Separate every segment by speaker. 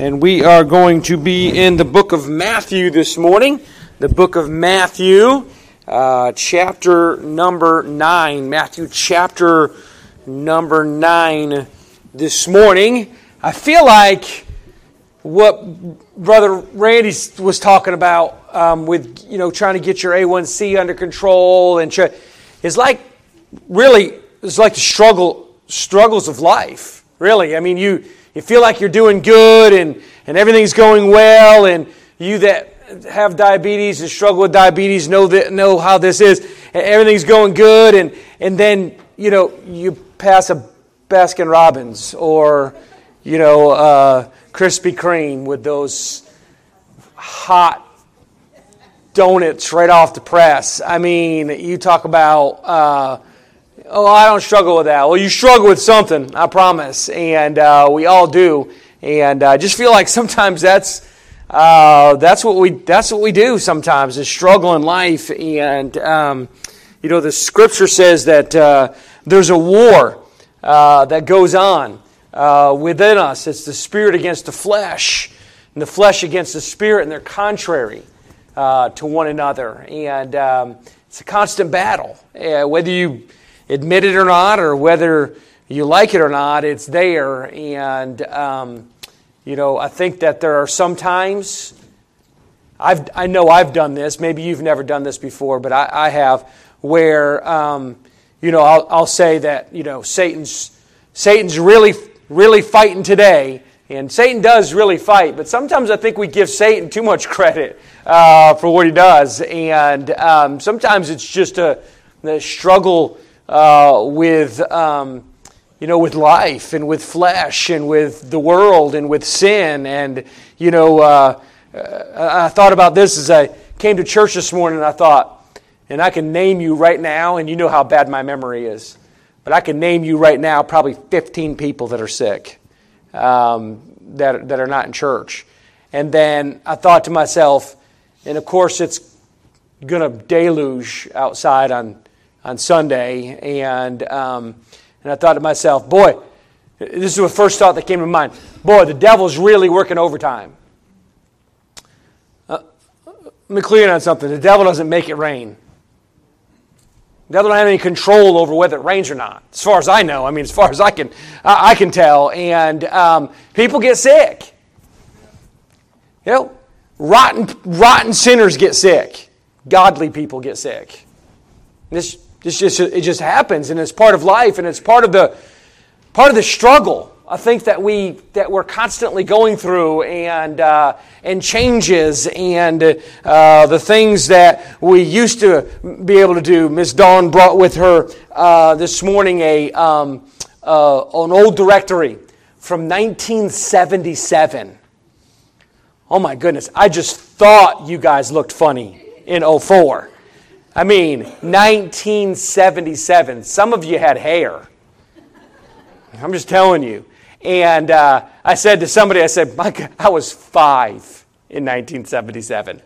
Speaker 1: and we are going to be in the book of Matthew this morning. The book of Matthew, uh, chapter number 9. Matthew, chapter number 9 this morning. I feel like what Brother Randy was talking about um, with, you know, trying to get your A1C under control and try, is like really, it's like the struggle, struggles of life, really. I mean, you you feel like you're doing good and, and everything's going well, and you that have diabetes and struggle with diabetes know that know how this is. Everything's going good, and and then you know you pass a Baskin Robbins or you know uh, Krispy Kreme with those hot donuts right off the press. I mean, you talk about. Uh, Oh, I don't struggle with that. Well, you struggle with something, I promise, and uh, we all do. And I uh, just feel like sometimes that's uh, that's what we that's what we do sometimes is struggle in life. And um, you know, the Scripture says that uh, there's a war uh, that goes on uh, within us. It's the spirit against the flesh, and the flesh against the spirit, and they're contrary to one another. And um, it's a constant battle, whether you admit it or not, or whether you like it or not, it's there. And, um, you know, I think that there are some times, I've, I know I've done this, maybe you've never done this before, but I, I have, where, um, you know, I'll, I'll say that, you know, Satan's, Satan's really, really fighting today. And Satan does really fight, but sometimes I think we give Satan too much credit uh, for what he does. And um, sometimes it's just a, a struggle uh, with, um, you know, with life and with flesh and with the world and with sin. And, you know, uh, I thought about this as I came to church this morning and I thought, and I can name you right now, and you know how bad my memory is, but I can name you right now probably 15 people that are sick, um, that, that are not in church. And then I thought to myself, and of course it's going to deluge outside on on Sunday, and um, and I thought to myself, boy, this is the first thought that came to mind. Boy, the devil's really working overtime. Uh, let me clear on something. The devil doesn't make it rain. The devil doesn't have any control over whether it rains or not, as far as I know. I mean, as far as I can, I, I can tell. And um, people get sick. You know, rotten, rotten sinners get sick. Godly people get sick. This it's just, it just happens, and it's part of life, and it's part of the, part of the struggle. I think that we that we're constantly going through, and uh, and changes, and uh, the things that we used to be able to do. Miss Dawn brought with her uh, this morning a um, uh, an old directory from 1977. Oh my goodness! I just thought you guys looked funny in 04. I mean, 1977. Some of you had hair. I'm just telling you. And uh, I said to somebody, I said, Mike, I was five in 1977.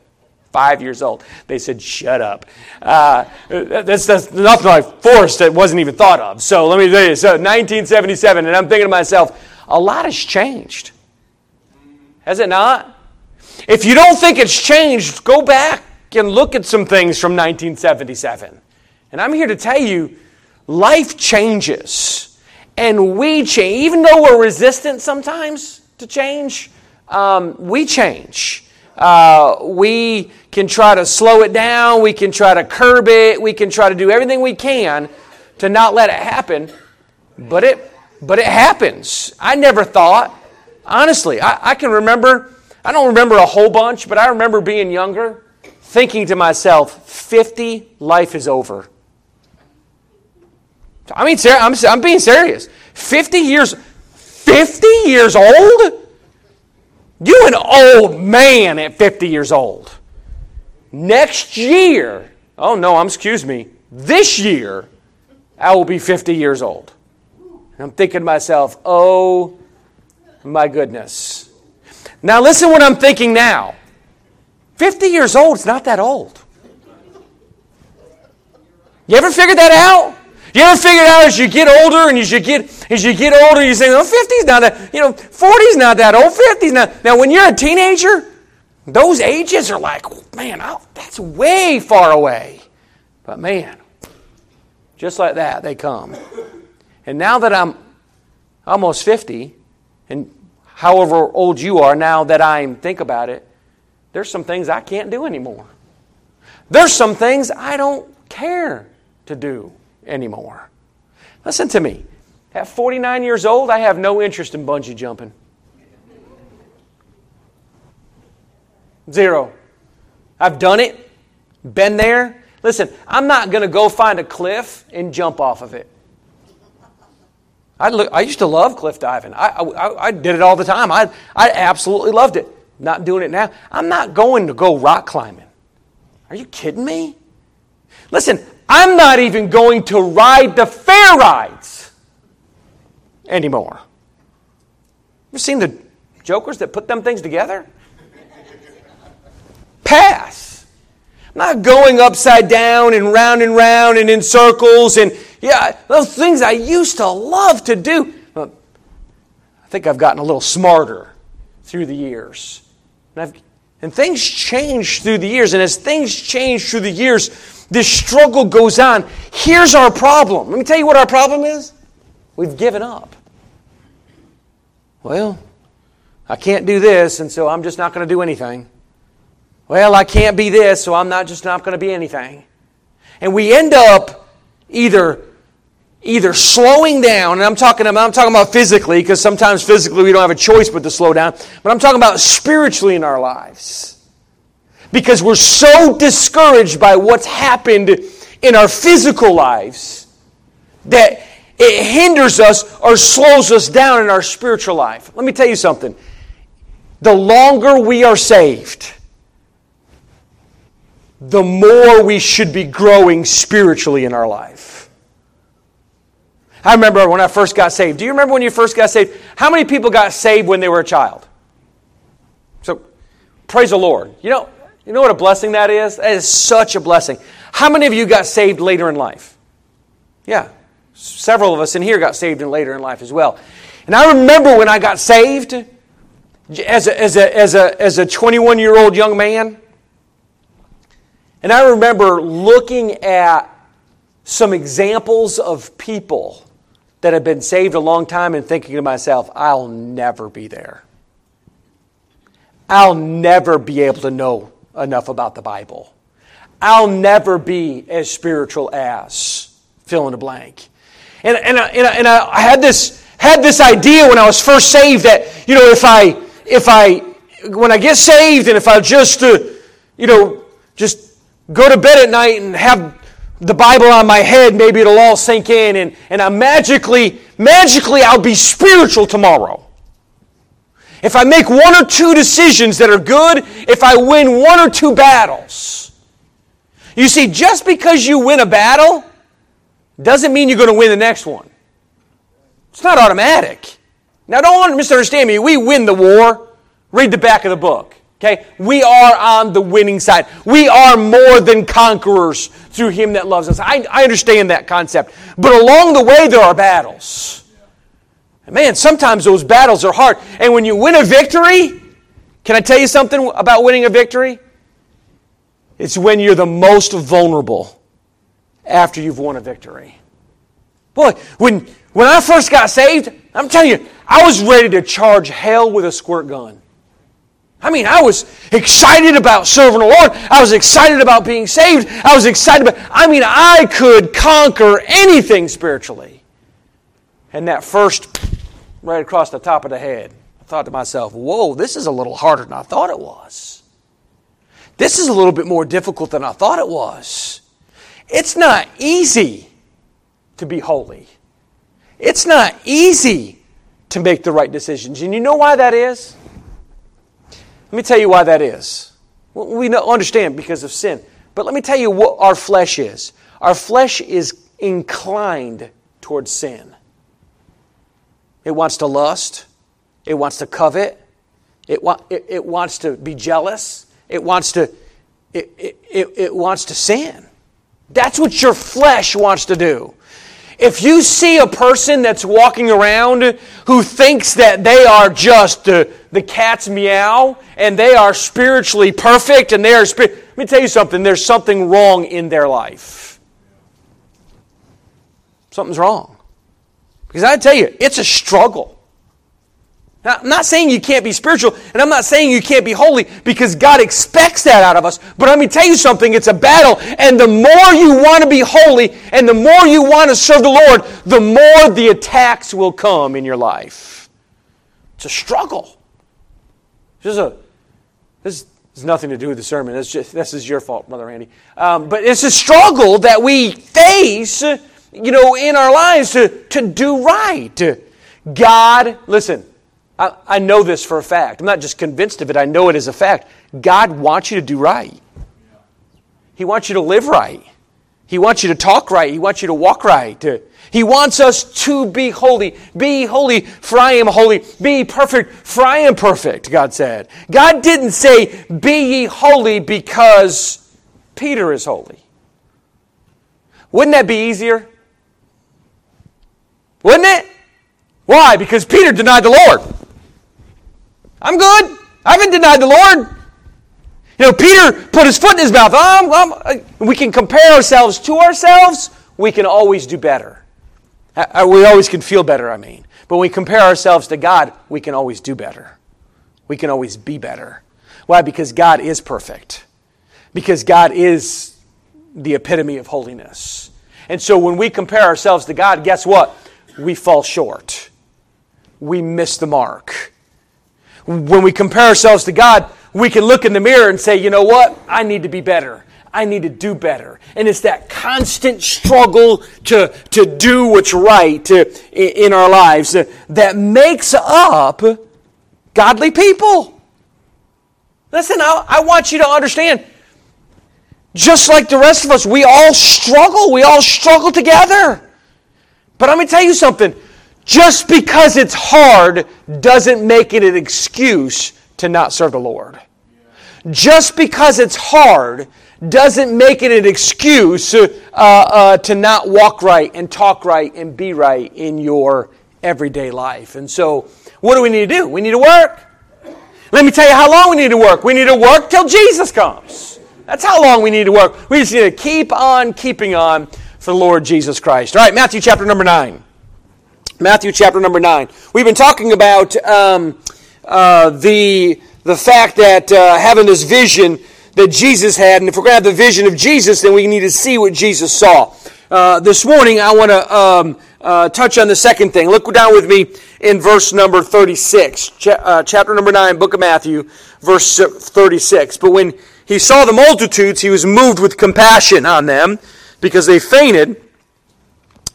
Speaker 1: Five years old. They said, shut up. Uh, that's, that's nothing like forced that wasn't even thought of. So let me tell you. So 1977, and I'm thinking to myself, a lot has changed. Has it not? If you don't think it's changed, go back and look at some things from 1977. And I'm here to tell you life changes. And we change. Even though we're resistant sometimes to change, um, we change. Uh, we can try to slow it down. We can try to curb it. We can try to do everything we can to not let it happen. But it, but it happens. I never thought, honestly, I, I can remember, I don't remember a whole bunch, but I remember being younger thinking to myself, 50, life is over. I mean, I'm, I'm being serious. 50 years, 50 years old? You an old man at 50 years old. Next year, oh no, I'm excuse me, this year, I will be 50 years old. And I'm thinking to myself, oh my goodness. Now listen what I'm thinking now. 50 years old is not that old. You ever figured that out? You ever figure it out as you get older and as you get as you get older, you say, "Oh, 50's not that, you know, 40's not that old, 50's not." Now, when you're a teenager, those ages are like, man, that's way far away. But man, just like that, they come. And now that I'm almost 50, and however old you are, now that I think about it, there's some things I can't do anymore. There's some things I don't care to do anymore. Listen to me. At 49 years old, I have no interest in bungee jumping. Zero. I've done it, been there. Listen, I'm not going to go find a cliff and jump off of it. I, look, I used to love cliff diving. I, I, I did it all the time. I, I absolutely loved it. Not doing it now. I'm not going to go rock climbing. Are you kidding me? Listen, I'm not even going to ride the fair rides anymore. You seen the jokers that put them things together? Pass. I'm not going upside down and round and round and in circles and yeah, those things I used to love to do. I think I've gotten a little smarter through the years. And, and things change through the years. And as things change through the years, this struggle goes on. Here's our problem. Let me tell you what our problem is. We've given up. Well, I can't do this, and so I'm just not going to do anything. Well, I can't be this, so I'm not just not going to be anything. And we end up either either slowing down, and I'm talking about, I'm talking about physically, because sometimes physically we don't have a choice but to slow down, but I'm talking about spiritually in our lives because we're so discouraged by what's happened in our physical lives that it hinders us or slows us down in our spiritual life. Let me tell you something. The longer we are saved, the more we should be growing spiritually in our life. I remember when I first got saved. Do you remember when you first got saved? How many people got saved when they were a child? So, praise the Lord. You know, you know what a blessing that is? That is such a blessing. How many of you got saved later in life? Yeah, several of us in here got saved in later in life as well. And I remember when I got saved as a, as a, as a, as a 21 year old young man. And I remember looking at some examples of people that had been saved a long time and thinking to myself, I'll never be there. I'll never be able to know enough about the Bible. I'll never be as spiritual as fill in the blank. And, and, I, and, I, and I had this had this idea when I was first saved that you know if I if I when I get saved and if I just uh, you know just go to bed at night and have the Bible on my head, maybe it'll all sink in and, and I magically magically I'll be spiritual tomorrow. If I make one or two decisions that are good, if I win one or two battles. You see, just because you win a battle doesn't mean you're going to win the next one. It's not automatic. Now, don't misunderstand me. We win the war. Read the back of the book. Okay? We are on the winning side. We are more than conquerors through Him that loves us. I, I understand that concept. But along the way, there are battles. And man, sometimes those battles are hard. And when you win a victory, can I tell you something about winning a victory? It's when you're the most vulnerable after you've won a victory. Boy, when, when I first got saved, I'm telling you, I was ready to charge hell with a squirt gun. I mean, I was excited about serving the Lord. I was excited about being saved. I was excited about, I mean, I could conquer anything spiritually. And that first right across the top of the head. I thought to myself, whoa, this is a little harder than I thought it was. This is a little bit more difficult than I thought it was. It's not easy to be holy. It's not easy to make the right decisions. And you know why that is? Let me tell you why that is. We understand because of sin. But let me tell you what our flesh is. Our flesh is inclined towards sin. It wants to lust. It wants to covet. It, it, it wants to be jealous. It wants to, it, it, it, it wants to sin. That's what your flesh wants to do. If you see a person that's walking around who thinks that they are just uh, the cat's meow and they are spiritually perfect and they are let me tell you something, there's something wrong in their life. Something's wrong. Because I tell you, it's a struggle. Now, I'm not saying you can't be spiritual, and I'm not saying you can't be holy because God expects that out of us. But let me tell you something it's a battle, and the more you want to be holy and the more you want to serve the Lord, the more the attacks will come in your life. It's a struggle. This is, a, this nothing to do with the sermon. This, just, this is your fault, Brother Randy. Um, but it's a struggle that we face, you know, in our lives to, to do right. God, listen, I, I know this for a fact. I'm not just convinced of it, I know it is a fact. God wants you to do right. He wants you to live right. He wants you to talk right. He wants you to walk right. He wants us to be holy. Be holy, for I am holy. Be perfect, for I am perfect, God said. God didn't say, Be ye holy because Peter is holy. Wouldn't that be easier? Wouldn't it? Why? Because Peter denied the Lord. I'm good. I haven't denied the Lord. You know, Peter put his foot in his mouth. Um, um, we can compare ourselves to ourselves. We can always do better. Uh, uh, we always can feel better, I mean. But when we compare ourselves to God, we can always do better. We can always be better. Why? Because God is perfect. Because God is the epitome of holiness. And so when we compare ourselves to God, guess what? We fall short. We miss the mark when we compare ourselves to God, we can look in the mirror and say, you know what? I need to be better. I need to do better. And it's that constant struggle to, to do what's right to, in our lives that makes up godly people. Listen, I, I want you to understand, just like the rest of us, we all struggle. We all struggle together. But let me tell you something just because it's hard doesn't make it an excuse to not serve the Lord. Just because it's hard doesn't make it an excuse uh, uh, to not walk right and talk right and be right in your everyday life. And so, what do we need to do? We need to work. Let me tell you how long we need to work. We need to work till Jesus comes. That's how long we need to work. We just need to keep on keeping on for the Lord Jesus Christ. All right, Matthew chapter number 9. Matthew chapter number 9. We've been talking about um, uh, the, the fact that uh, having this vision that Jesus had, and if we're going to have the vision of Jesus, then we need to see what Jesus saw. Uh, this morning, I want to um, uh, touch on the second thing. Look down with me in verse number 36, Ch- uh, chapter number 9, book of Matthew, verse 36. But when he saw the multitudes, he was moved with compassion on them because they fainted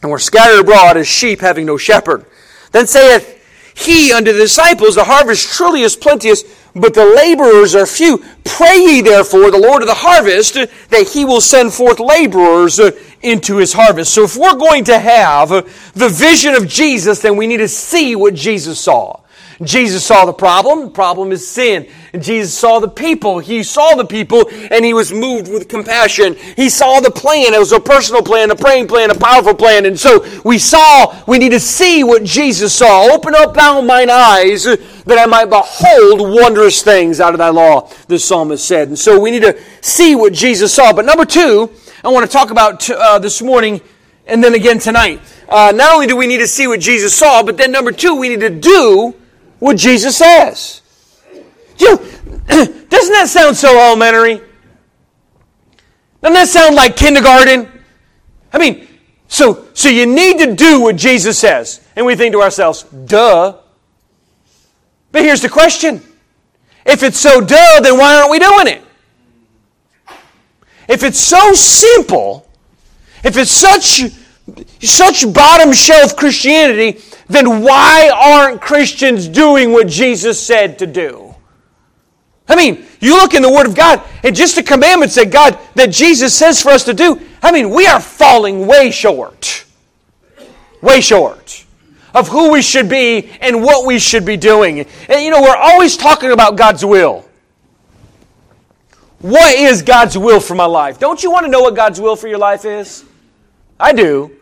Speaker 1: and were scattered abroad as sheep having no shepherd. Then saith he unto the disciples, The harvest truly is plenteous, but the laborers are few. Pray ye therefore the Lord of the harvest that he will send forth laborers uh, into his harvest. So if we're going to have the vision of Jesus, then we need to see what Jesus saw. Jesus saw the problem. The problem is sin. And Jesus saw the people. He saw the people and he was moved with compassion. He saw the plan. It was a personal plan, a praying plan, a powerful plan. And so we saw, we need to see what Jesus saw. Open up thou mine eyes that I might behold wondrous things out of thy law, the psalmist said. And so we need to see what Jesus saw. But number two, I want to talk about uh, this morning and then again tonight. Uh, not only do we need to see what Jesus saw, but then number two, we need to do what Jesus says. You, doesn't that sound so elementary? Doesn't that sound like kindergarten? I mean, so, so you need to do what Jesus says. And we think to ourselves, duh. But here's the question. If it's so duh, then why aren't we doing it? If it's so simple, if it's such, such bottom shelf Christianity, then why aren't Christians doing what Jesus said to do? I mean, you look in the Word of God, and just the commandments that God, that Jesus says for us to do, I mean, we are falling way short. Way short of who we should be and what we should be doing. And you know, we're always talking about God's will. What is God's will for my life? Don't you want to know what God's will for your life is? I do.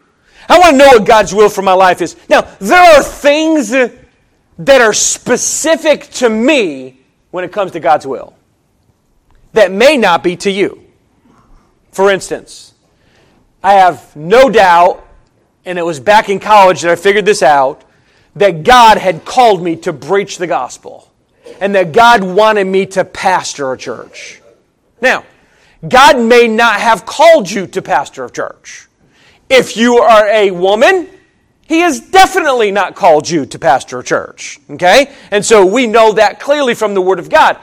Speaker 1: I want to know what God's will for my life is. Now, there are things that are specific to me when it comes to God's will that may not be to you. For instance, I have no doubt, and it was back in college that I figured this out, that God had called me to preach the gospel and that God wanted me to pastor a church. Now, God may not have called you to pastor a church. If you are a woman, he has definitely not called you to pastor a church. Okay? And so we know that clearly from the Word of God.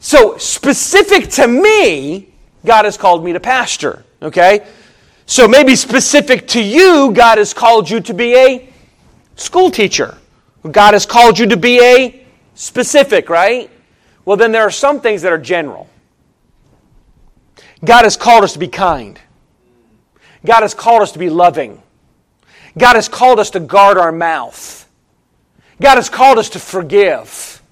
Speaker 1: So, specific to me, God has called me to pastor. Okay? So, maybe specific to you, God has called you to be a school teacher. God has called you to be a specific, right? Well, then there are some things that are general. God has called us to be kind. God has called us to be loving. God has called us to guard our mouth. God has called us to forgive.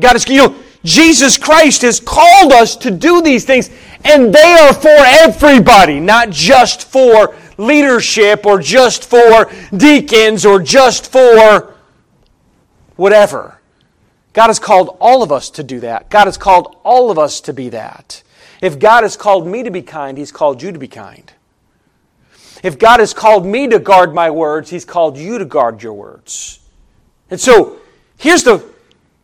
Speaker 1: God has, you know, Jesus Christ has called us to do these things, and they are for everybody, not just for leadership or just for deacons or just for whatever. God has called all of us to do that. God has called all of us to be that. If God has called me to be kind, He's called you to be kind. If God has called me to guard my words, He's called you to guard your words. And so, here's the,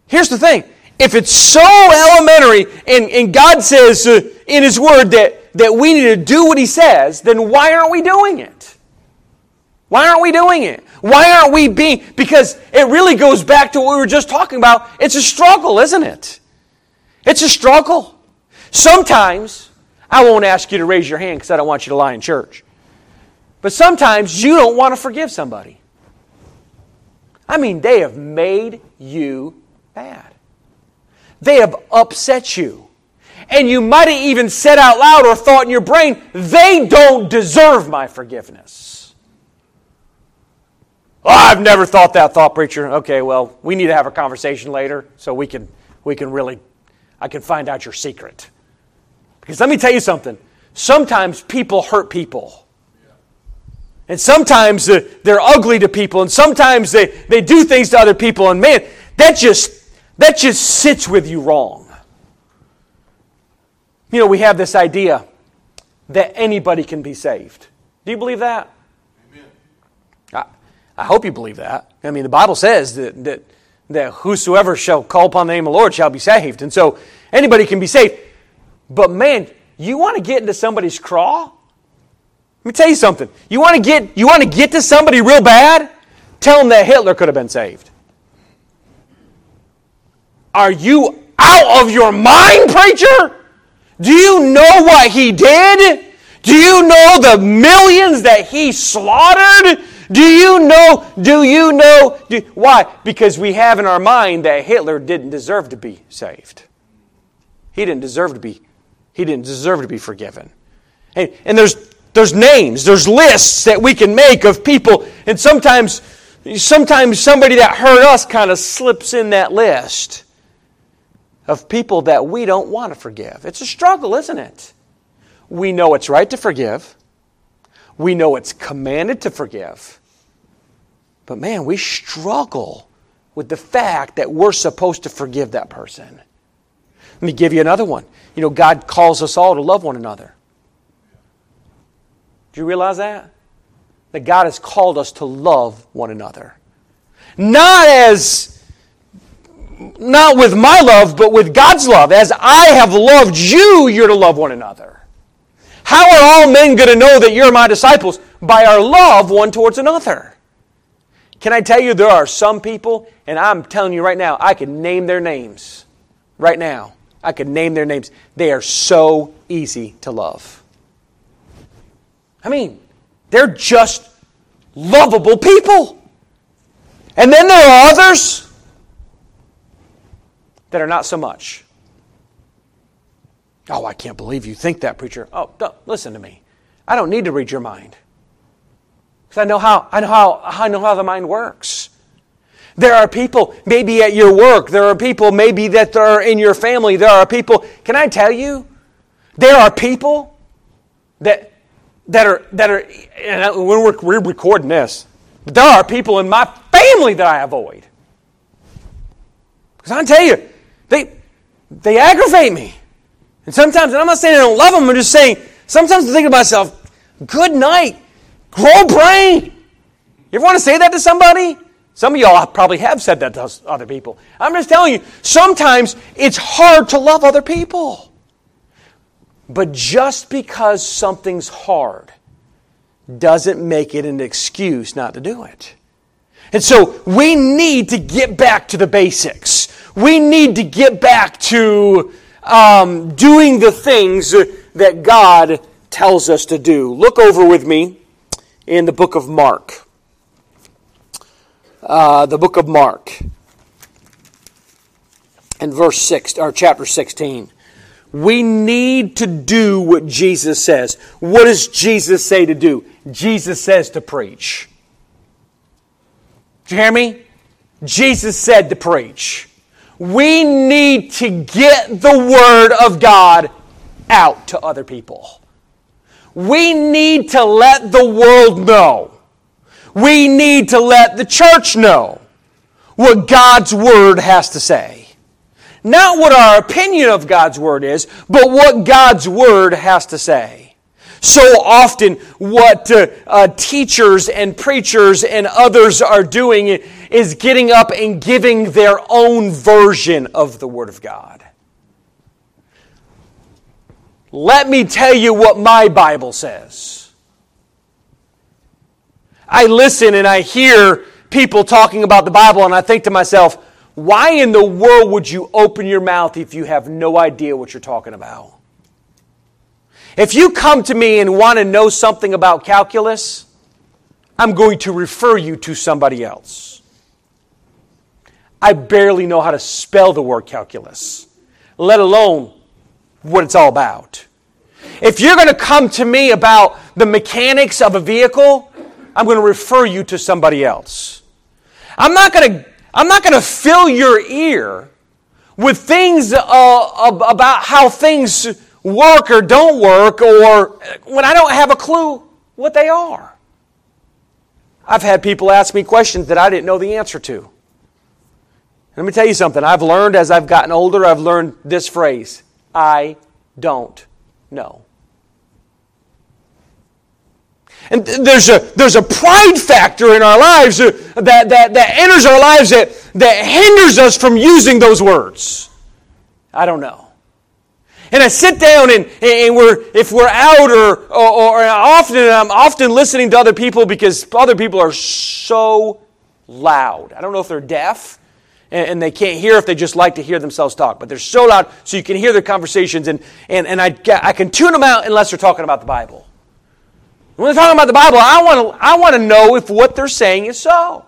Speaker 1: here's the thing. If it's so elementary and, and God says uh, in His Word that, that we need to do what He says, then why aren't we doing it? Why aren't we doing it? Why aren't we being, because it really goes back to what we were just talking about. It's a struggle, isn't it? It's a struggle. Sometimes, I won't ask you to raise your hand because I don't want you to lie in church. But sometimes you don't want to forgive somebody. I mean, they have made you bad. They have upset you. And you might have even said out loud or thought in your brain, they don't deserve my forgiveness. Oh, I've never thought that thought, preacher. Okay, well, we need to have a conversation later so we can, we can really, I can find out your secret. Because let me tell you something. Sometimes people hurt people. And sometimes uh, they're ugly to people, and sometimes they, they do things to other people, and man, that just that just sits with you wrong. You know, we have this idea that anybody can be saved. Do you believe that? Amen. I, I hope you believe that. I mean, the Bible says that, that, that whosoever shall call upon the name of the Lord shall be saved. And so anybody can be saved. But man, you want to get into somebody's craw? Let me tell you something. You want to get you want to get to somebody real bad? Tell them that Hitler could have been saved. Are you out of your mind, preacher? Do you know what he did? Do you know the millions that he slaughtered? Do you know? Do you know? Do, why? Because we have in our mind that Hitler didn't deserve to be saved. He didn't deserve to be. He didn't deserve to be forgiven. And, and there's there's names, there's lists that we can make of people, and sometimes sometimes somebody that hurt us kind of slips in that list of people that we don't want to forgive. It's a struggle, isn't it? We know it's right to forgive. We know it's commanded to forgive. But man, we struggle with the fact that we're supposed to forgive that person. Let me give you another one. You know, God calls us all to love one another. Do you realize that? That God has called us to love one another. Not as not with my love, but with God's love. As I have loved you, you're to love one another. How are all men going to know that you're my disciples? By our love one towards another. Can I tell you, there are some people, and I'm telling you right now, I can name their names. Right now. I could name their names. They are so easy to love. I mean, they're just lovable people. And then there are others that are not so much. Oh, I can't believe you think that, preacher. Oh, don't, listen to me. I don't need to read your mind. Because I know how I know how I know how the mind works. There are people maybe at your work, there are people maybe that are in your family, there are people, can I tell you? There are people that that are, that are and when we're, we're recording this, there are people in my family that I avoid. Because I tell you, they, they aggravate me. And sometimes, and I'm not saying I don't love them, I'm just saying, sometimes I think to myself, good night, grow brain. You ever want to say that to somebody? Some of y'all probably have said that to other people. I'm just telling you, sometimes it's hard to love other people. But just because something's hard doesn't make it an excuse not to do it. And so we need to get back to the basics. We need to get back to um, doing the things that God tells us to do. Look over with me in the book of Mark. Uh, the book of Mark, and verse six or chapter sixteen. We need to do what Jesus says. What does Jesus say to do? Jesus says to preach. Do you hear me? Jesus said to preach. We need to get the Word of God out to other people. We need to let the world know. We need to let the church know what God's Word has to say. Not what our opinion of God's Word is, but what God's Word has to say. So often, what uh, uh, teachers and preachers and others are doing is getting up and giving their own version of the Word of God. Let me tell you what my Bible says. I listen and I hear people talking about the Bible, and I think to myself, why in the world would you open your mouth if you have no idea what you're talking about? If you come to me and want to know something about calculus, I'm going to refer you to somebody else. I barely know how to spell the word calculus, let alone what it's all about. If you're going to come to me about the mechanics of a vehicle, I'm going to refer you to somebody else. I'm not going to, I'm not going to fill your ear with things uh, about how things work or don't work, or when I don't have a clue what they are. I've had people ask me questions that I didn't know the answer to. Let me tell you something. I've learned as I've gotten older, I've learned this phrase I don't know. And there's a, there's a pride factor in our lives that, that, that enters our lives that, that hinders us from using those words. I don't know. And I sit down and, and we're, if we're out or, or, or often, I'm often listening to other people because other people are so loud. I don't know if they're deaf and, they can't hear if they just like to hear themselves talk, but they're so loud so you can hear their conversations and, and, and I, I can tune them out unless they're talking about the Bible. When they're talking about the Bible, I want to I want to know if what they're saying is so.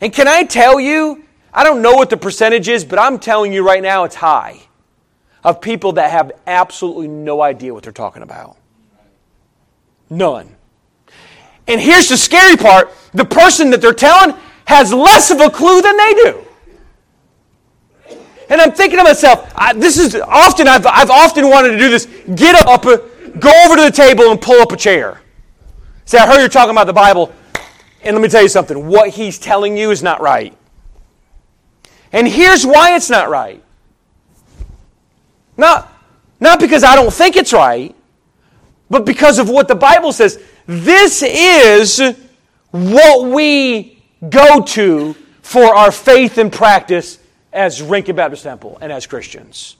Speaker 1: And can I tell you, I don't know what the percentage is, but I'm telling you right now it's high of people that have absolutely no idea what they're talking about. None. And here's the scary part the person that they're telling has less of a clue than they do. And I'm thinking to myself, I, this is often, I've, I've often wanted to do this. Get up, go over to the table and pull up a chair. Say, I heard you're talking about the Bible. And let me tell you something what he's telling you is not right. And here's why it's not right not, not because I don't think it's right, but because of what the Bible says. This is what we go to for our faith and practice as Rincon Baptist Temple and as Christians.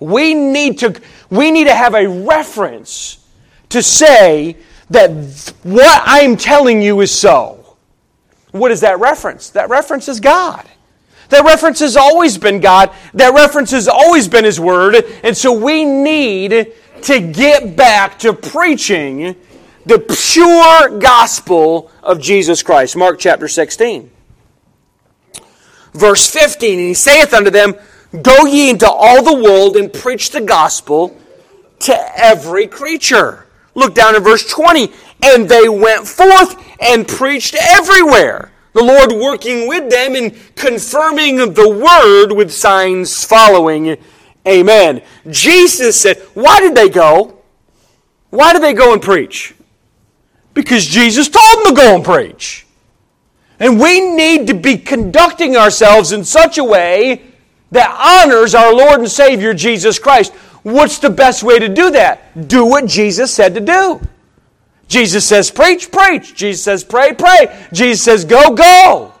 Speaker 1: We need to, we need to have a reference to say that what I'm telling you is so. What is that reference? That reference is God. That reference has always been God. That reference has always been His Word. And so we need to get back to preaching the pure gospel of Jesus Christ. Mark chapter 16. Verse 15, and he saith unto them, Go ye into all the world and preach the gospel to every creature. Look down in verse 20. And they went forth and preached everywhere the Lord working with them and confirming the word with signs following. Amen. Jesus said, Why did they go? Why did they go and preach? Because Jesus told them to go and preach. And we need to be conducting ourselves in such a way that honors our Lord and Savior Jesus Christ. What's the best way to do that? Do what Jesus said to do. Jesus says, preach, preach. Jesus says, pray, pray. Jesus says, go, go.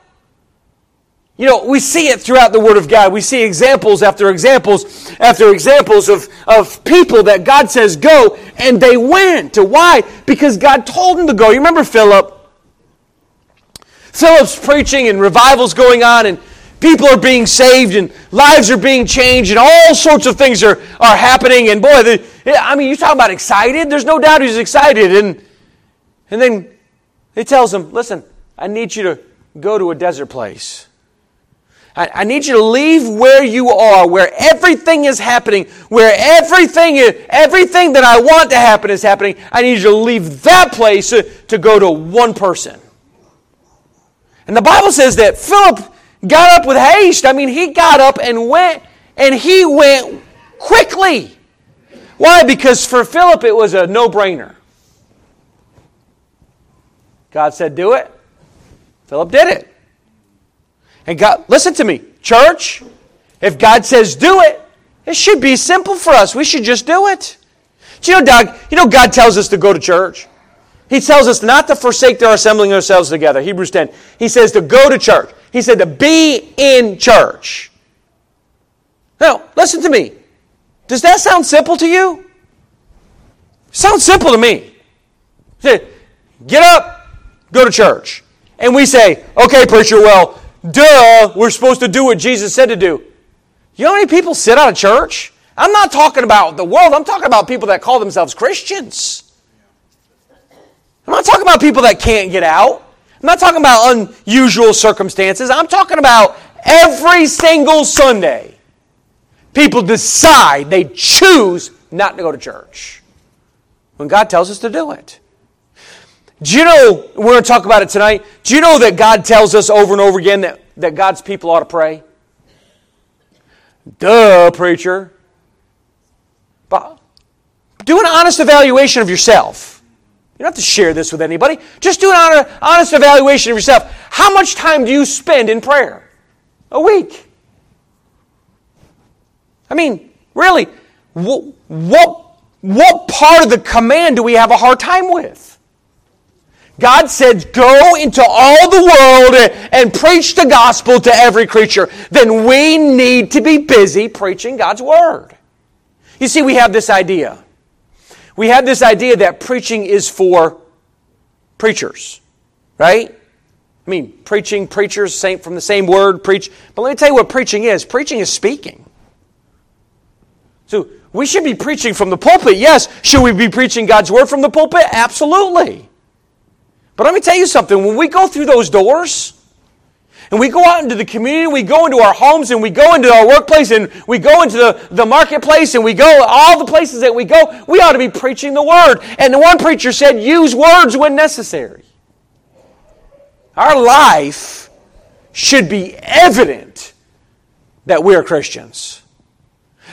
Speaker 1: You know, we see it throughout the Word of God. We see examples after examples after examples of, of people that God says go, and they went. Why? Because God told them to go. You remember Philip? Philip's preaching and revivals going on, and people are being saved, and lives are being changed, and all sorts of things are, are happening. And boy, the, I mean, you talk about excited. There's no doubt he's excited. And, and then he tells him, listen, I need you to go to a desert place. I, I need you to leave where you are, where everything is happening, where everything, everything that I want to happen is happening. I need you to leave that place to, to go to one person. And the Bible says that Philip got up with haste. I mean, he got up and went, and he went quickly. Why? Because for Philip it was a no brainer. God said, Do it. Philip did it. And God, listen to me, church, if God says do it, it should be simple for us. We should just do it. Do you know, Doug, you know God tells us to go to church? He tells us not to forsake our assembling ourselves together. Hebrews 10. He says to go to church. He said to be in church. Now, listen to me. Does that sound simple to you? Sounds simple to me. Get up, go to church. And we say, okay, preacher, well, Duh, we're supposed to do what Jesus said to do. You know how many people sit out of church? I'm not talking about the world, I'm talking about people that call themselves Christians. I'm not talking about people that can't get out. I'm not talking about unusual circumstances. I'm talking about every single Sunday. People decide, they choose not to go to church when God tells us to do it. Do you know, we're going to talk about it tonight. Do you know that God tells us over and over again that, that God's people ought to pray? Duh, preacher. But do an honest evaluation of yourself. You don't have to share this with anybody. Just do an honest evaluation of yourself. How much time do you spend in prayer? A week. I mean, really, what, what, what part of the command do we have a hard time with? God said, Go into all the world and preach the gospel to every creature. Then we need to be busy preaching God's word. You see, we have this idea. We have this idea that preaching is for preachers, right? I mean, preaching, preachers, same, from the same word, preach. But let me tell you what preaching is preaching is speaking. So we should be preaching from the pulpit, yes. Should we be preaching God's word from the pulpit? Absolutely. But let me tell you something when we go through those doors, and we go out into the community, we go into our homes, and we go into our workplace, and we go into the, the marketplace, and we go all the places that we go, we ought to be preaching the word. And the one preacher said, use words when necessary. Our life should be evident that we're Christians.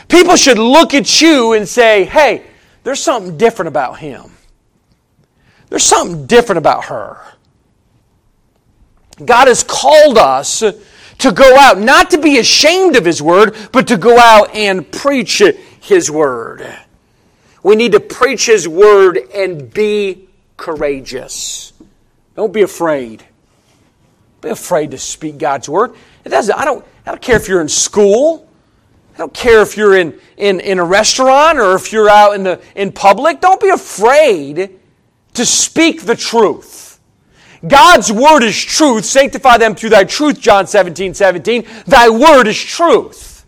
Speaker 1: People should look at you and say, hey, there's something different about him. There's something different about her. God has called us to go out, not to be ashamed of His Word, but to go out and preach His Word. We need to preach His Word and be courageous. Don't be afraid. Be afraid to speak God's Word. It doesn't, I, don't, I don't care if you're in school. I don't care if you're in, in, in a restaurant or if you're out in, the, in public. Don't be afraid to speak the truth. God's word is truth. Sanctify them through thy truth, John 17, 17. Thy word is truth.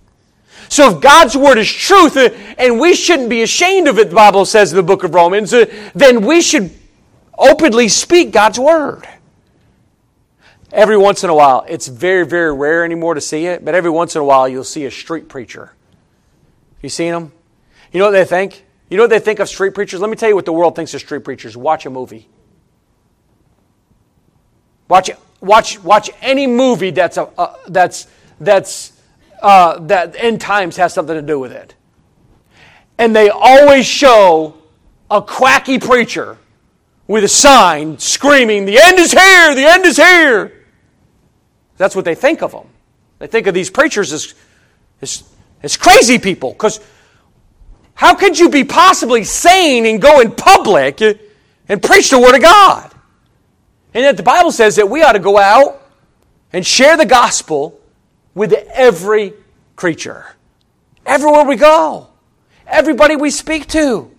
Speaker 1: So if God's word is truth, uh, and we shouldn't be ashamed of it, the Bible says in the book of Romans, uh, then we should openly speak God's word. Every once in a while, it's very, very rare anymore to see it, but every once in a while you'll see a street preacher. You seen them? You know what they think? You know what they think of street preachers? Let me tell you what the world thinks of street preachers. Watch a movie. Watch, watch, watch any movie that's, a, uh, that's, that's, uh, that end times has something to do with it. And they always show a quacky preacher with a sign screaming, The end is here! The end is here! That's what they think of them. They think of these preachers as, as, as crazy people. Because how could you be possibly sane and go in public and preach the Word of God? And yet the Bible says that we ought to go out and share the gospel with every creature. Everywhere we go, everybody we speak to,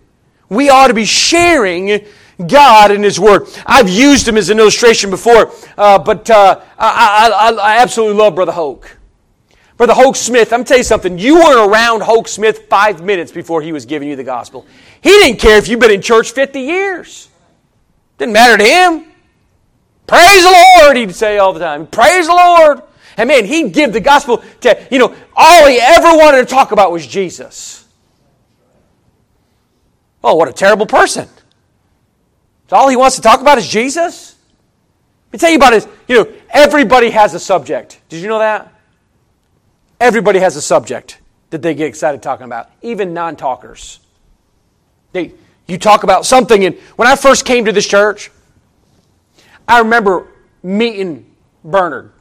Speaker 1: we ought to be sharing God and His Word. I've used him as an illustration before, uh, but uh, I, I, I, absolutely love Brother Hoke. Brother Hoke Smith, I'm tell you something. You weren't around Hoke Smith five minutes before he was giving you the gospel. He didn't care if you've been in church 50 years. Didn't matter to him. Praise the Lord, he'd say all the time. Praise the Lord. And man, he'd give the gospel to, you know, all he ever wanted to talk about was Jesus. Oh, what a terrible person. So all he wants to talk about is Jesus? Let me tell you about it. You know, everybody has a subject. Did you know that? Everybody has a subject that they get excited talking about, even non talkers. They, you talk about something, and when I first came to this church, I remember meeting Bernard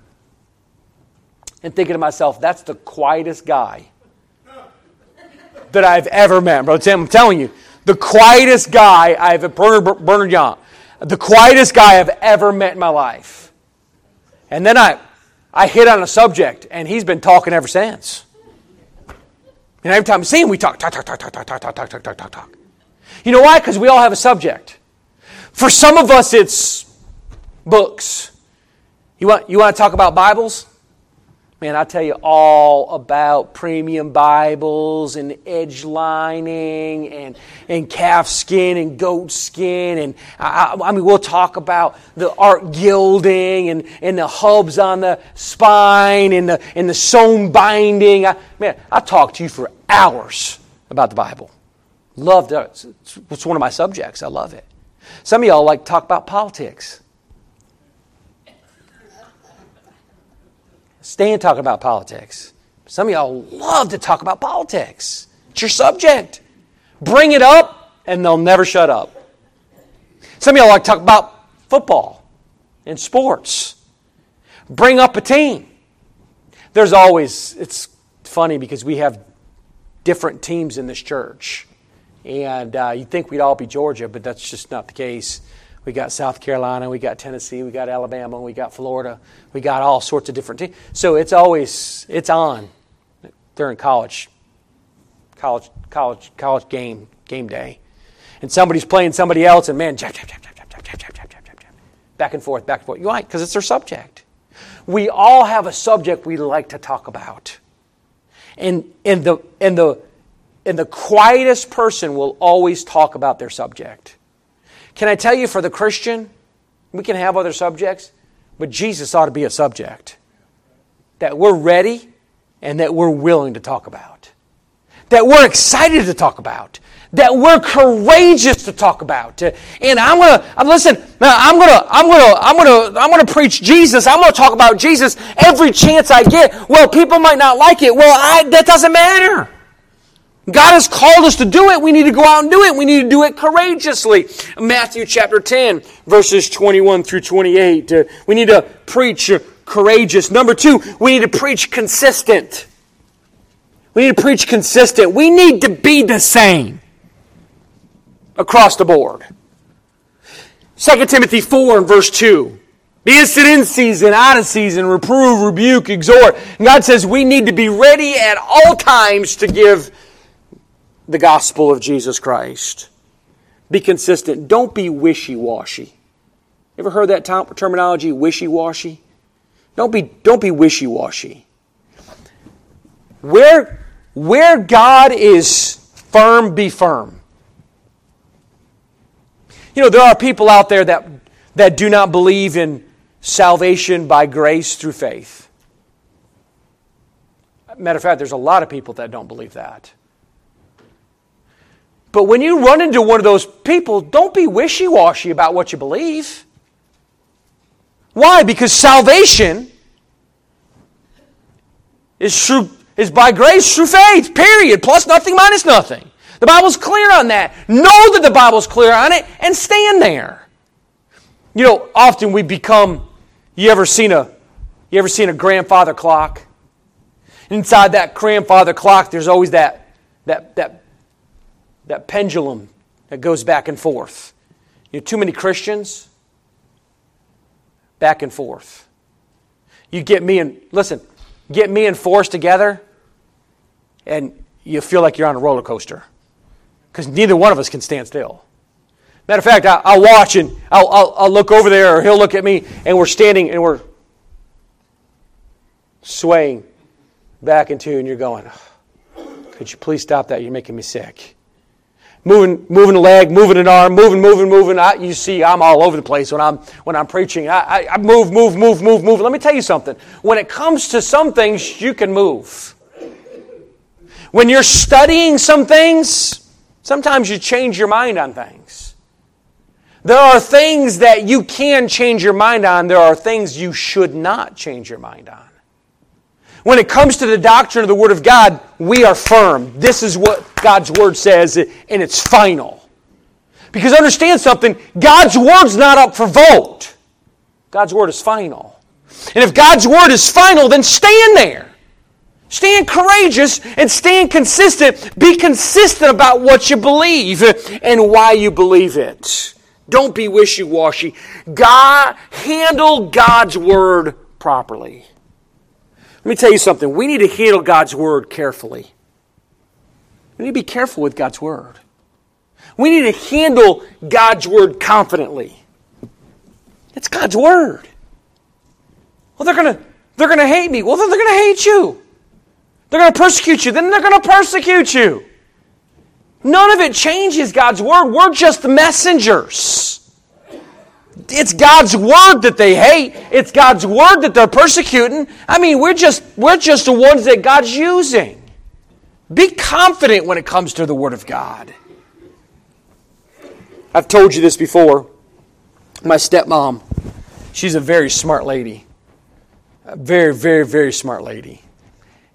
Speaker 1: and thinking to myself, that's the quietest guy that I've ever met. Bro, Tim, I'm telling you, the quietest guy I've ever Bernard, Bernard Young, the quietest guy I've ever met in my life. And then I, I hit on a subject, and he's been talking ever since. And every time I see him, we talk, talk, talk, talk, talk, talk, talk, talk, talk, talk, talk, talk. You know why? Because we all have a subject. For some of us, it's books. You want, you want to talk about Bibles? Man, I tell you all about premium Bibles and edge lining and, and calf skin and goat skin. And I, I mean, we'll talk about the art gilding and, and the hubs on the spine and the, and the sewn binding. I, man, I talk to you for hours about the Bible. Love that. It's one of my subjects. I love it. Some of y'all like to talk about politics. Stand talking about politics. Some of y'all love to talk about politics. It's your subject. Bring it up, and they'll never shut up. Some of y'all like to talk about football and sports. Bring up a team. There's always, it's funny because we have different teams in this church. And uh, you'd think we'd all be Georgia, but that's just not the case. We got South Carolina, we got Tennessee, we got Alabama, we got Florida, we got all sorts of different teams. So it's always it's on during college, college, college, college game game day, and somebody's playing somebody else, and man, jab, jab, jab, jab, jab, jab, jab, jab, jab, jab, jab, back and forth, back and forth. You like because it's their subject. We all have a subject we like to talk about, and and the and the and the quietest person will always talk about their subject. Can I tell you for the Christian, we can have other subjects, but Jesus ought to be a subject that we're ready and that we're willing to talk about, that we're excited to talk about, that we're courageous to talk about. And I'm gonna listen. I'm gonna I'm gonna I'm gonna I'm gonna preach Jesus. I'm gonna talk about Jesus every chance I get. Well, people might not like it. Well, I, that doesn't matter. God has called us to do it. We need to go out and do it. We need to do it courageously. Matthew chapter 10, verses 21 through 28. Uh, we need to preach courageous. Number two, we need to preach consistent. We need to preach consistent. We need to be the same across the board. 2 Timothy 4 and verse 2. Be instant in season, out of season, reprove, rebuke, exhort. And God says we need to be ready at all times to give the gospel of Jesus Christ. Be consistent. Don't be wishy washy. Ever heard that terminology, wishy washy? Don't be, don't be wishy washy. Where, where God is firm, be firm. You know, there are people out there that, that do not believe in salvation by grace through faith. Matter of fact, there's a lot of people that don't believe that. But when you run into one of those people, don't be wishy washy about what you believe. Why? Because salvation is, through, is by grace through faith, period. Plus nothing, minus nothing. The Bible's clear on that. Know that the Bible's clear on it and stand there. You know, often we become you ever seen a you ever seen a grandfather clock? Inside that grandfather clock there's always that that that that pendulum that goes back and forth. You know, too many Christians back and forth. You get me and listen, get me and Force together, and you feel like you're on a roller coaster because neither one of us can stand still. Matter of fact, I, will watch and I'll, I'll, I'll look over there, or he'll look at me, and we're standing and we're swaying back into, and you're going, could you please stop that? You're making me sick moving, moving a leg, moving an arm, moving, moving, moving. I, you see, I'm all over the place when I'm when I'm preaching. I, I, I move, move, move, move, move. Let me tell you something. When it comes to some things, you can move. When you're studying some things, sometimes you change your mind on things. There are things that you can change your mind on. There are things you should not change your mind on. When it comes to the doctrine of the Word of God, we are firm. This is what God's Word says, and it's final. Because understand something God's Word's not up for vote, God's Word is final. And if God's Word is final, then stand there. Stand courageous and stand consistent. Be consistent about what you believe and why you believe it. Don't be wishy washy. God, handle God's Word properly. Let me tell you something. We need to handle God's word carefully. We need to be careful with God's word. We need to handle God's word confidently. It's God's word. Well, they're gonna they're gonna hate me. Well, then they're gonna hate you. They're gonna persecute you. Then they're gonna persecute you. None of it changes God's word. We're just messengers. It's God's word that they hate. It's God's word that they're persecuting. I mean, we're just we're just the ones that God's using. Be confident when it comes to the word of God. I've told you this before. My stepmom, she's a very smart lady. A very, very, very smart lady.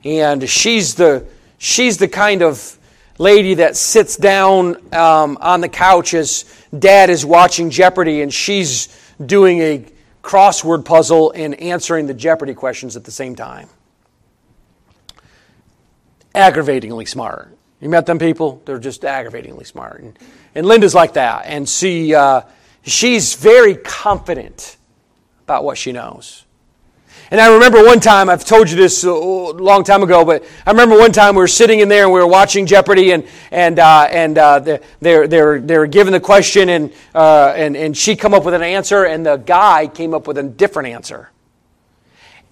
Speaker 1: And she's the she's the kind of lady that sits down um, on the couch as dad is watching Jeopardy and she's doing a crossword puzzle and answering the Jeopardy questions at the same time. Aggravatingly smart. You met them people? They're just aggravatingly smart. And, and Linda's like that. And she, uh, she's very confident about what she knows. And I remember one time, I've told you this a long time ago, but I remember one time we were sitting in there and we were watching Jeopardy, and and uh, and uh, they're they're they're given the question, and uh, and and she come up with an answer, and the guy came up with a different answer,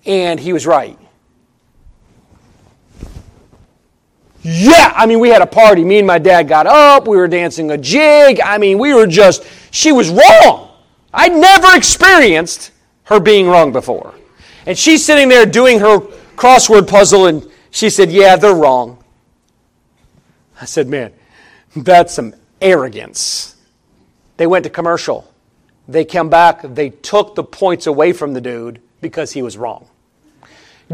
Speaker 1: and he was right. Yeah, I mean, we had a party. Me and my dad got up. We were dancing a jig. I mean, we were just, she was wrong. I'd never experienced her being wrong before. And she's sitting there doing her crossword puzzle, and she said, Yeah, they're wrong. I said, Man, that's some arrogance. They went to commercial. They came back, they took the points away from the dude because he was wrong.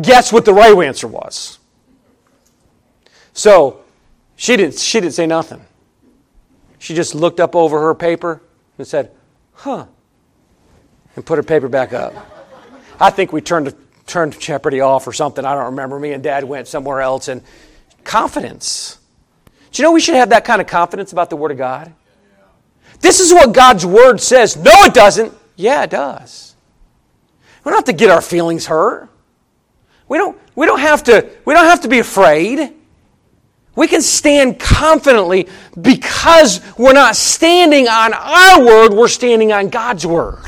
Speaker 1: Guess what the right answer was? So she didn't, she didn't say nothing. She just looked up over her paper and said, Huh, and put her paper back up. I think we turned turned Jeopardy off or something. I don't remember. Me and Dad went somewhere else. And confidence. Do you know we should have that kind of confidence about the Word of God? This is what God's Word says. No, it doesn't. Yeah, it does. We don't have to get our feelings hurt. We don't, we don't, have, to, we don't have to be afraid. We can stand confidently because we're not standing on our word, we're standing on God's word.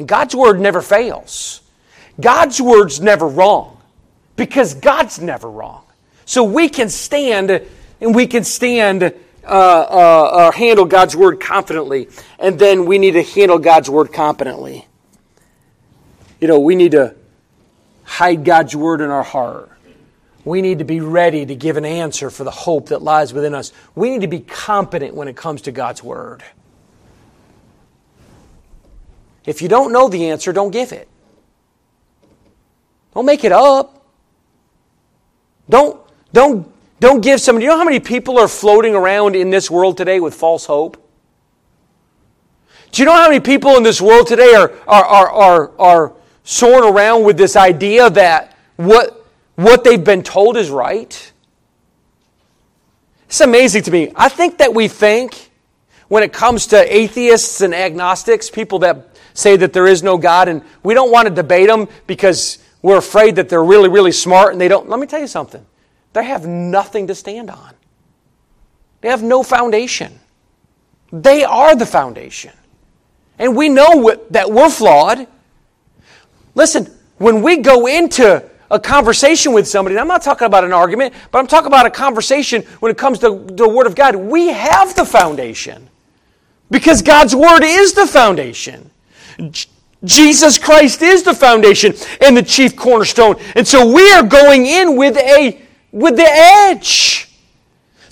Speaker 1: And God's word never fails. God's word's never wrong because God's never wrong. So we can stand and we can stand, uh, uh, uh, handle God's word confidently. And then we need to handle God's word competently. You know, we need to hide God's word in our heart. We need to be ready to give an answer for the hope that lies within us. We need to be competent when it comes to God's word. If you don't know the answer, don't give it. Don't make it up. Don't, don't, Don't give somebody, you know how many people are floating around in this world today with false hope? Do you know how many people in this world today are, are, are, are, are soaring around with this idea that what, what they've been told is right? It's amazing to me. I think that we think when it comes to atheists and agnostics, people that say that there is no God, and we don't want to debate them because we're afraid that they're really, really smart and they don't. Let me tell you something. They have nothing to stand on, they have no foundation. They are the foundation. And we know that we're flawed. Listen, when we go into a conversation with somebody, I'm not talking about an argument, but I'm talking about a conversation when it comes to the Word of God. We have the foundation because God's Word is the foundation. Jesus Christ is the foundation and the chief cornerstone. And so we are going in with a with the edge.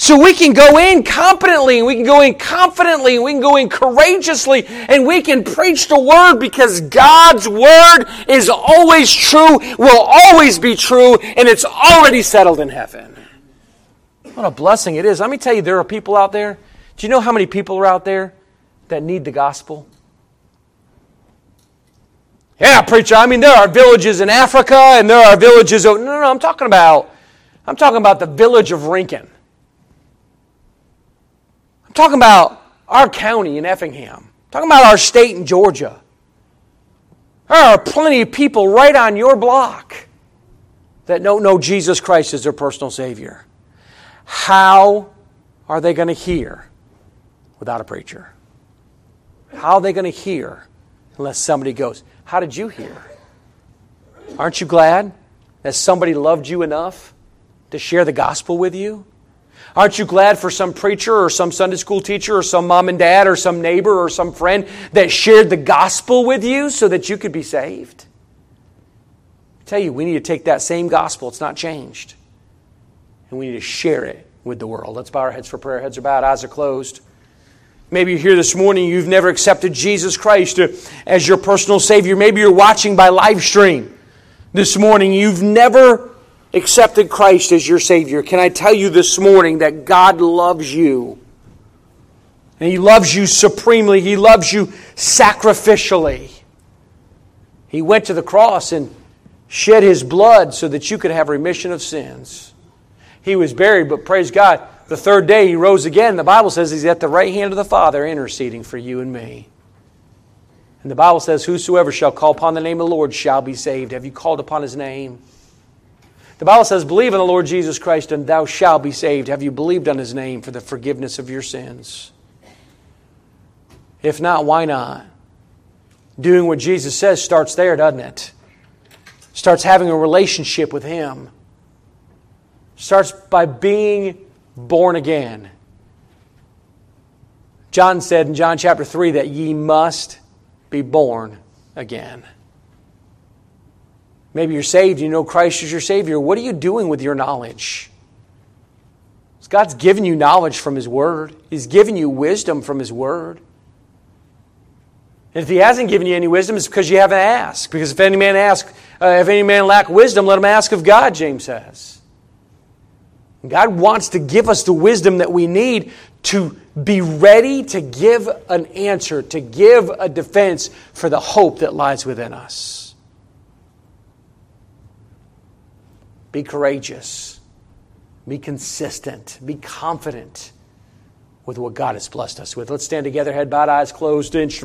Speaker 1: So we can go in competently, and we can go in confidently, and we can go in courageously, and we can preach the word because God's word is always true, will always be true, and it's already settled in heaven. What a blessing it is. Let me tell you, there are people out there. Do you know how many people are out there that need the gospel? Yeah, preacher, I mean, there are villages in Africa and there are villages. no, no, no, I'm talking about, I'm talking about the village of Rincon. I'm talking about our county in Effingham. I'm talking about our state in Georgia. There are plenty of people right on your block that don't know Jesus Christ as their personal Savior. How are they going to hear without a preacher? How are they going to hear unless somebody goes, How did you hear? Aren't you glad that somebody loved you enough to share the gospel with you? Aren't you glad for some preacher or some Sunday school teacher or some mom and dad or some neighbor or some friend that shared the gospel with you so that you could be saved? I tell you, we need to take that same gospel, it's not changed, and we need to share it with the world. Let's bow our heads for prayer. Heads are bowed, eyes are closed. Maybe you're here this morning, you've never accepted Jesus Christ uh, as your personal Savior. Maybe you're watching by live stream this morning, you've never accepted Christ as your Savior. Can I tell you this morning that God loves you? And He loves you supremely, He loves you sacrificially. He went to the cross and shed His blood so that you could have remission of sins. He was buried, but praise God, the third day he rose again. The Bible says he's at the right hand of the Father interceding for you and me. And the Bible says, Whosoever shall call upon the name of the Lord shall be saved. Have you called upon his name? The Bible says, Believe in the Lord Jesus Christ and thou shalt be saved. Have you believed on his name for the forgiveness of your sins? If not, why not? Doing what Jesus says starts there, doesn't it? Starts having a relationship with him. Starts by being born again. John said in John chapter 3 that ye must be born again. Maybe you're saved, you know Christ is your Savior. What are you doing with your knowledge? God's given you knowledge from His Word, He's given you wisdom from His Word. And if He hasn't given you any wisdom, it's because you haven't asked. Because if any man ask, uh, if any man lack wisdom, let him ask of God, James says. God wants to give us the wisdom that we need to be ready to give an answer, to give a defense for the hope that lies within us. Be courageous. Be consistent. Be confident with what God has blessed us with. Let's stand together, head bowed, eyes closed, instruments.